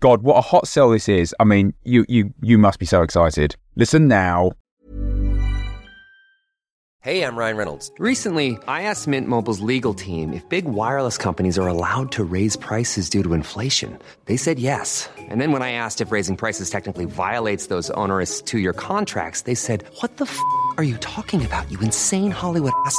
God, what a hot sell this is. I mean, you you you must be so excited. Listen now. Hey, I'm Ryan Reynolds. Recently, I asked Mint Mobile's legal team if big wireless companies are allowed to raise prices due to inflation. They said yes. And then when I asked if raising prices technically violates those onerous 2-year contracts, they said, "What the f- are you talking about? You insane Hollywood ass."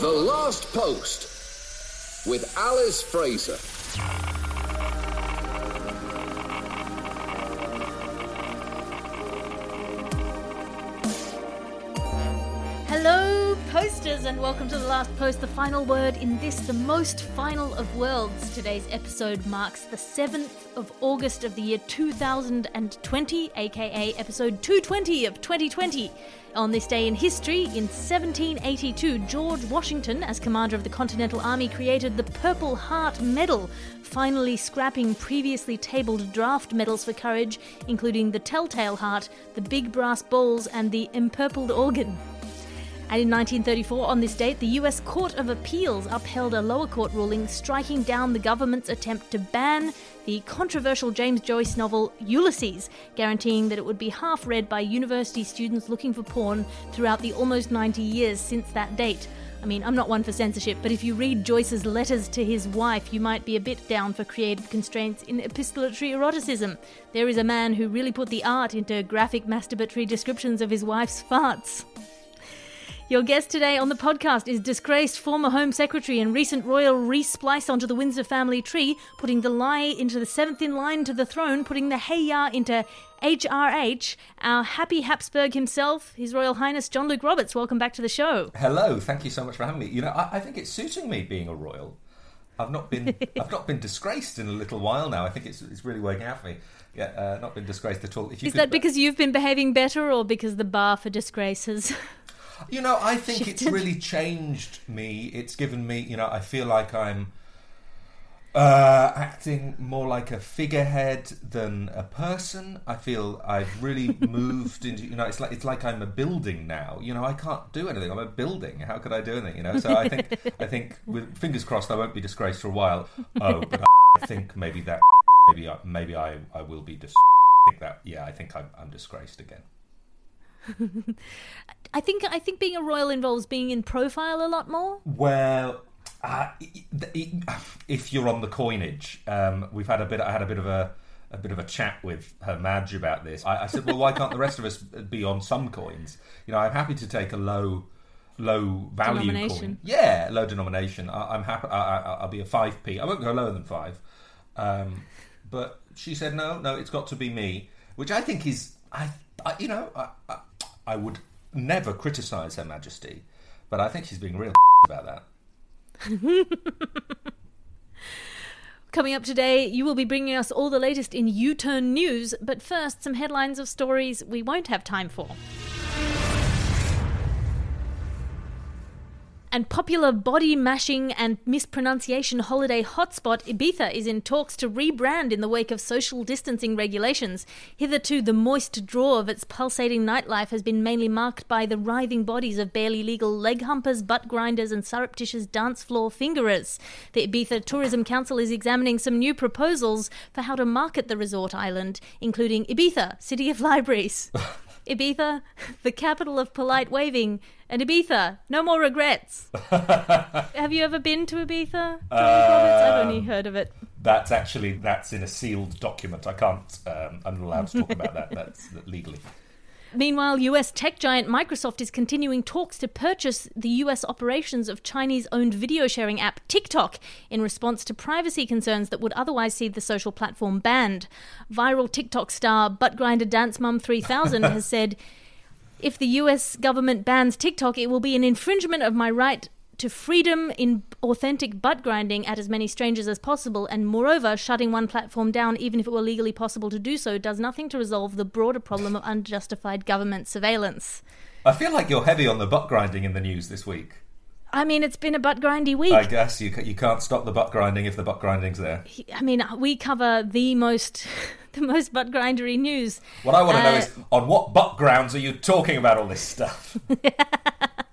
The Last Post with Alice Fraser. And welcome to the last post, the final word in this, the most final of worlds. Today's episode marks the 7th of August of the year 2020, aka episode 220 of 2020. On this day in history, in 1782, George Washington, as commander of the Continental Army, created the Purple Heart Medal, finally scrapping previously tabled draft medals for courage, including the Telltale Heart, the Big Brass Balls, and the Empurpled Organ. And in 1934, on this date, the US Court of Appeals upheld a lower court ruling striking down the government's attempt to ban the controversial James Joyce novel Ulysses, guaranteeing that it would be half read by university students looking for porn throughout the almost 90 years since that date. I mean, I'm not one for censorship, but if you read Joyce's letters to his wife, you might be a bit down for creative constraints in epistolatory eroticism. There is a man who really put the art into graphic masturbatory descriptions of his wife's farts. Your guest today on the podcast is disgraced former Home Secretary and recent royal re-splice onto the Windsor family tree, putting the lie into the seventh in line to the throne, putting the hey ya into HRH, our happy Habsburg himself, His Royal Highness John Luke Roberts. Welcome back to the show. Hello, thank you so much for having me. You know, I, I think it's suiting me being a royal. I've not been I've not been disgraced in a little while now. I think it's it's really working out for me. Yeah, uh, not been disgraced at all. If you Is could- that because you've been behaving better or because the bar for disgrace has. You know, I think it's shifted? really changed me. It's given me, you know, I feel like I'm uh, acting more like a figurehead than a person. I feel I've really moved into, you know, it's like it's like I'm a building now. You know, I can't do anything. I'm a building. How could I do anything? You know, so I think I think with fingers crossed, I won't be disgraced for a while. Oh, but I think maybe that maybe I, maybe I I will be dis- I think that yeah, I think I'm, I'm disgraced again. I think I think being a royal involves being in profile a lot more. Well, uh, if you're on the coinage, um, we've had a bit. I had a bit of a a bit of a chat with Her Madge about this. I, I said, well, why can't the rest of us be on some coins? You know, I'm happy to take a low low value coin. Yeah, low denomination. I, I'm happy. I, I, I'll be a five p. I won't go lower than five. Um, but she said, no, no, it's got to be me, which I think is, I, I you know, I, I, would never criticise Her Majesty, but I think she's being real about that. Coming up today, you will be bringing us all the latest in U Turn news, but first, some headlines of stories we won't have time for. And popular body mashing and mispronunciation holiday hotspot Ibiza is in talks to rebrand in the wake of social distancing regulations. Hitherto, the moist draw of its pulsating nightlife has been mainly marked by the writhing bodies of barely legal leg humpers, butt grinders, and surreptitious dance floor fingerers. The Ibiza Tourism Council is examining some new proposals for how to market the resort island, including Ibiza, City of Libraries. Ibiza, the capital of polite waving, and Ibiza, no more regrets. Have you ever been to Ibiza? Johnny I've only heard of it. That's actually that's in a sealed document. I can't. Um, I'm not allowed to talk about that. That's legally. Meanwhile, US tech giant Microsoft is continuing talks to purchase the US operations of Chinese owned video sharing app TikTok in response to privacy concerns that would otherwise see the social platform banned. Viral TikTok star Buttgrinder Dance Mum 3000 has said, if the US government bans TikTok, it will be an infringement of my right to freedom in authentic butt grinding at as many strangers as possible, and moreover, shutting one platform down, even if it were legally possible to do so, does nothing to resolve the broader problem of unjustified government surveillance. I feel like you're heavy on the butt grinding in the news this week. I mean, it's been a butt grindy week. I guess you you can't stop the butt grinding if the butt grinding's there. I mean, we cover the most, the most butt grindery news. What I want to know Uh, is on what butt grounds are you talking about all this stuff?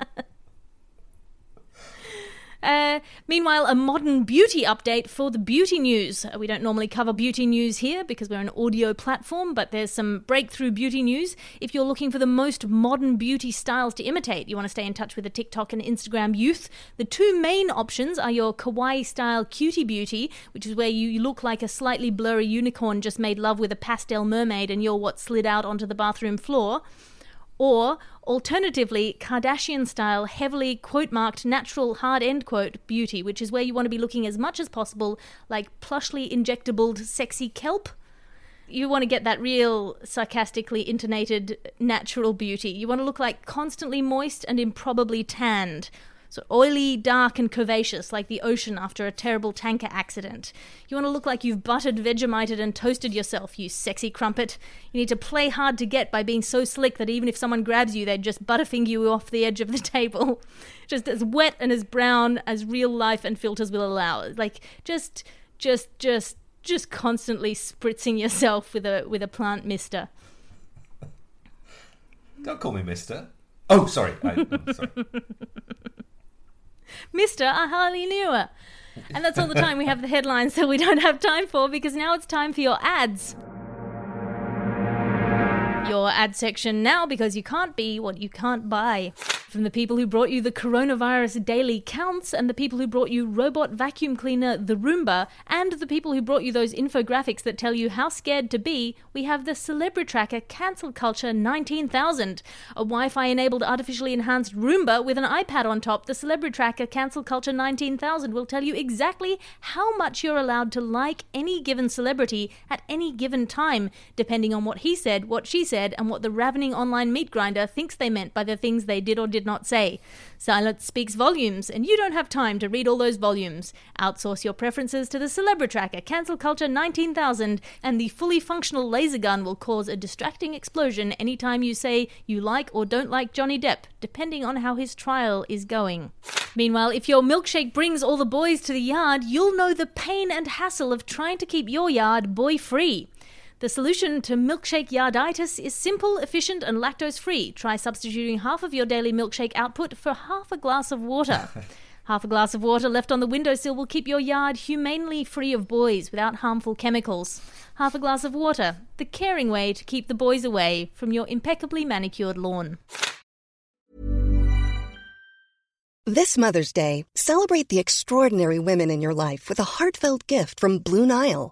Uh, meanwhile, a modern beauty update for the beauty news. Uh, We don't normally cover beauty news here because we're an audio platform, but there's some breakthrough beauty news. If you're looking for the most modern beauty styles to imitate, you want to stay in touch with the TikTok and Instagram youth. The two main options are your kawaii style cutie beauty, which is where you you look like a slightly blurry unicorn just made love with a pastel mermaid and you're what slid out onto the bathroom floor. Or, alternatively, Kardashian style, heavily quote marked natural hard end quote beauty, which is where you want to be looking as much as possible like plushly injectable sexy kelp. You want to get that real sarcastically intonated natural beauty. You want to look like constantly moist and improbably tanned. So oily, dark, and curvaceous, like the ocean after a terrible tanker accident. You want to look like you've buttered, Vegemited, and toasted yourself, you sexy crumpet. You need to play hard to get by being so slick that even if someone grabs you, they'd just butterfinger you off the edge of the table. Just as wet and as brown as real life and filters will allow. Like, just, just, just, just constantly spritzing yourself with a with a plant mister. Don't call me Mister. Oh, sorry. I, oh, sorry. Mister, I hardly knew her. And that's all the time we have the headlines that we don't have time for because now it's time for your ads. Your ad section now because you can't be what you can't buy. From the people who brought you the coronavirus daily counts, and the people who brought you robot vacuum cleaner the Roomba, and the people who brought you those infographics that tell you how scared to be, we have the Celebrity Tracker Cancel Culture 19000, a Wi-Fi enabled artificially enhanced Roomba with an iPad on top. The Celebrity Tracker Cancel Culture 19000 will tell you exactly how much you're allowed to like any given celebrity at any given time, depending on what he said, what she said, and what the ravening online meat grinder thinks they meant by the things they did or did not say. Silence speaks volumes, and you don't have time to read all those volumes. Outsource your preferences to the Celebrity Tracker Cancel Culture 19000, and the fully functional laser gun will cause a distracting explosion anytime you say you like or don't like Johnny Depp, depending on how his trial is going. Meanwhile, if your milkshake brings all the boys to the yard, you'll know the pain and hassle of trying to keep your yard boy free. The solution to milkshake yarditis is simple, efficient, and lactose free. Try substituting half of your daily milkshake output for half a glass of water. half a glass of water left on the windowsill will keep your yard humanely free of boys without harmful chemicals. Half a glass of water, the caring way to keep the boys away from your impeccably manicured lawn. This Mother's Day, celebrate the extraordinary women in your life with a heartfelt gift from Blue Nile.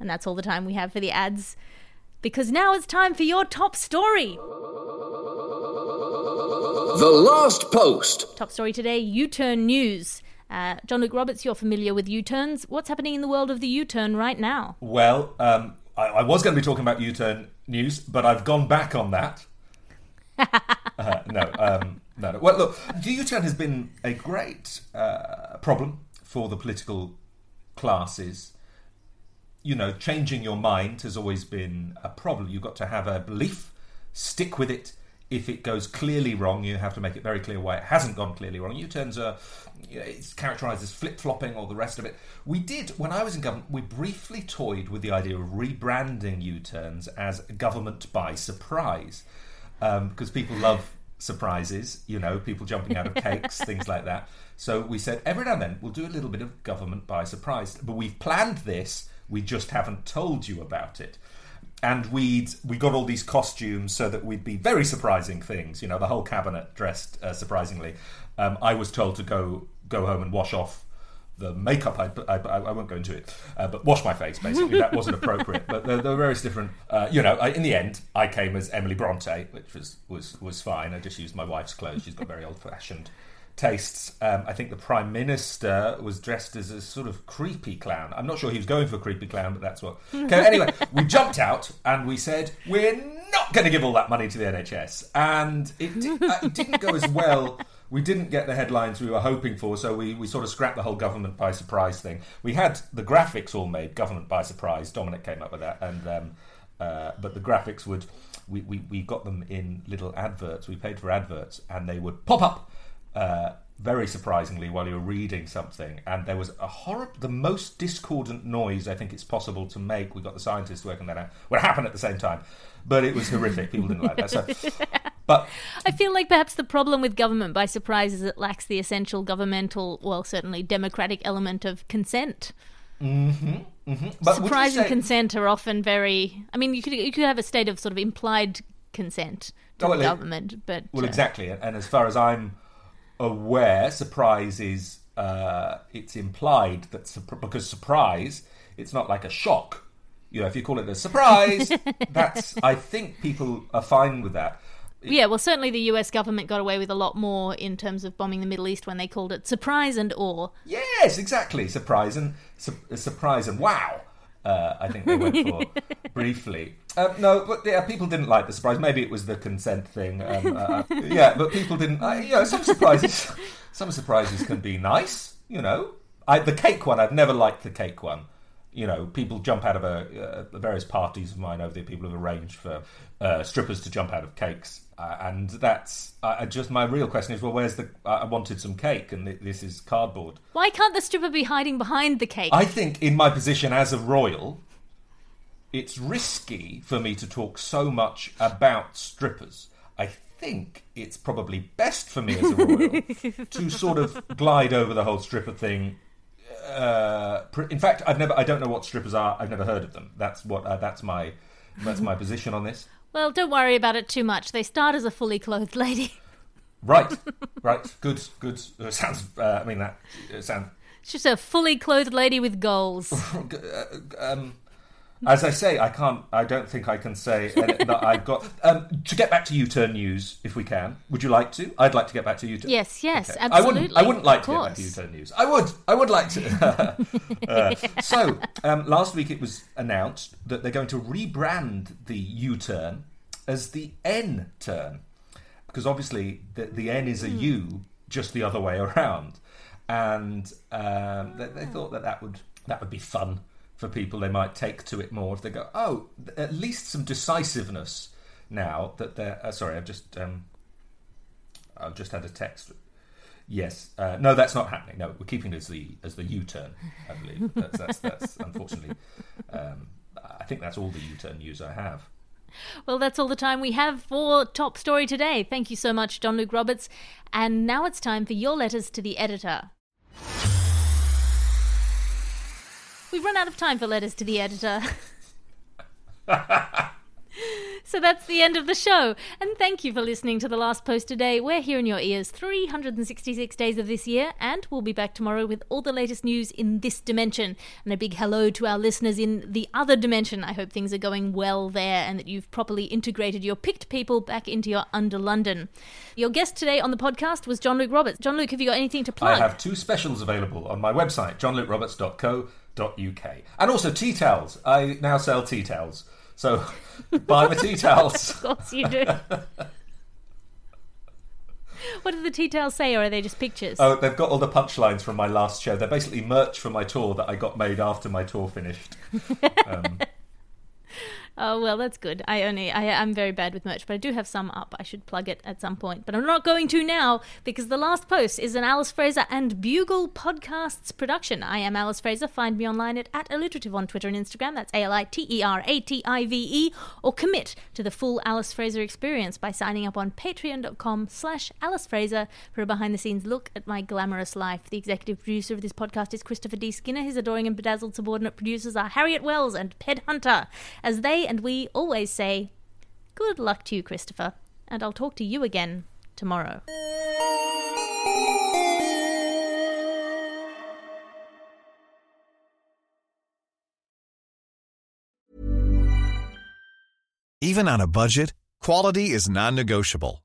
And that's all the time we have for the ads, because now it's time for your top story. The last post. Top story today U turn news. Uh, John Luke Roberts, you're familiar with U turns. What's happening in the world of the U turn right now? Well, um, I, I was going to be talking about U-turn news, but I've gone back on that. uh, no, um, no, no. Well, look, the U-turn has been a great uh, problem for the political classes. You know, changing your mind has always been a problem. You've got to have a belief, stick with it. If it goes clearly wrong, you have to make it very clear why it hasn't gone clearly wrong. U-turns are you know, it's characterized as flip flopping or the rest of it. We did, when I was in government, we briefly toyed with the idea of rebranding U turns as government by surprise um, because people love surprises, you know, people jumping out of cakes, things like that. So we said every now and then we'll do a little bit of government by surprise, but we've planned this, we just haven't told you about it and we'd we got all these costumes so that we'd be very surprising things. You know, the whole cabinet dressed uh, surprisingly. Um, I was told to go go home and wash off the makeup. I, I, I won't go into it, uh, but wash my face. Basically, that wasn't appropriate. But there, there were various different. Uh, you know, I, in the end, I came as Emily Bronte, which was was was fine. I just used my wife's clothes. She's got very old fashioned tastes. Um, I think the Prime Minister was dressed as a sort of creepy clown. I'm not sure he was going for a creepy clown, but that's what. Okay, anyway, we jumped out and we said, we're not going to give all that money to the NHS. And it, di- uh, it didn't go as well. We didn't get the headlines we were hoping for, so we, we sort of scrapped the whole government by surprise thing. We had the graphics all made, government by surprise. Dominic came up with that. and um, uh, But the graphics would. We, we, we got them in little adverts. We paid for adverts, and they would pop up uh, very surprisingly while you're reading something, and there was a horrible, the most discordant noise I think it's possible to make. We got the scientists working that out. What happened at the same time, but it was horrific. People didn't like that. So, but I feel like perhaps the problem with government by surprise is it lacks the essential governmental, well, certainly democratic element of consent. Mm-hmm, mm-hmm. But surprise say... and consent are often very. I mean, you could you could have a state of sort of implied consent to oh, well, government, but well, uh, exactly. And as far as I'm aware surprise is uh, it's implied that because surprise it's not like a shock you know if you call it a surprise that's i think people are fine with that yeah, well, certainly the US government got away with a lot more in terms of bombing the Middle East when they called it surprise and awe. Yes, exactly. Surprise and su- surprise and wow. Uh, I think they went for briefly. Um, no, but yeah, people didn't like the surprise. Maybe it was the consent thing. Um, uh, uh yeah, but people didn't. Uh, you know, some surprises, some surprises can be nice. You know, I, the cake one. I've never liked the cake one. You know, people jump out of a, uh, various parties of mine over there. People have arranged for uh, strippers to jump out of cakes uh, and that's uh, just my real question is well, where's the? I wanted some cake, and th- this is cardboard. Why can't the stripper be hiding behind the cake? I think, in my position as a royal, it's risky for me to talk so much about strippers. I think it's probably best for me as a royal to sort of glide over the whole stripper thing. Uh, in fact, I've never. I don't know what strippers are. I've never heard of them. That's what. Uh, that's my. That's my position on this. Well, don't worry about it too much. They start as a fully clothed lady. Right, right. Good, good. Uh, sounds. Uh, I mean, that uh, sounds. It's just a fully clothed lady with goals. Uh, um, as I say, I can't. I don't think I can say that I've got. Um, to get back to U-turn news, if we can, would you like to? I'd like to get back to U-turn. Yes, yes, okay. absolutely. I wouldn't. I wouldn't like to get back to U-turn news. I would. I would like to. uh, so um, last week it was announced that they're going to rebrand the U-turn as the N turn, because obviously the, the N is a mm. U, just the other way around, and um, they, they thought that that would that would be fun for people. They might take to it more if they go, oh, at least some decisiveness now that they're. Uh, sorry, I've just um, I've just had a text. Yes, uh, no, that's not happening. No, we're keeping it as the as the U turn. I believe that's that's, that's unfortunately. Um, I think that's all the U turn news I have. Well, that's all the time we have for Top Story today. Thank you so much, John Luke Roberts. And now it's time for your letters to the editor. We've run out of time for letters to the editor. So that's the end of the show. And thank you for listening to The Last Post today. We're here in your ears 366 days of this year, and we'll be back tomorrow with all the latest news in this dimension. And a big hello to our listeners in the other dimension. I hope things are going well there and that you've properly integrated your picked people back into your under London. Your guest today on the podcast was John Luke Roberts. John Luke, have you got anything to plug? I have two specials available on my website, johnlukeroberts.co.uk. And also tea towels. I now sell tea towels. So buy the tea towels. of course you do. what do the tea towels say, or are they just pictures? Oh, they've got all the punchlines from my last show. They're basically merch from my tour that I got made after my tour finished. Um, Oh well, that's good. I only I am very bad with merch, but I do have some up. I should plug it at some point, but I'm not going to now because the last post is an Alice Fraser and Bugle podcasts production. I am Alice Fraser. Find me online at, at alliterative on Twitter and Instagram. That's A L I T E R A T I V E. Or commit to the full Alice Fraser experience by signing up on Patreon.com/slash Alice Fraser for a behind-the-scenes look at my glamorous life. The executive producer of this podcast is Christopher D. Skinner. His adoring and bedazzled subordinate producers are Harriet Wells and Ped Hunter. As they and we always say, good luck to you, Christopher, and I'll talk to you again tomorrow. Even on a budget, quality is non-negotiable.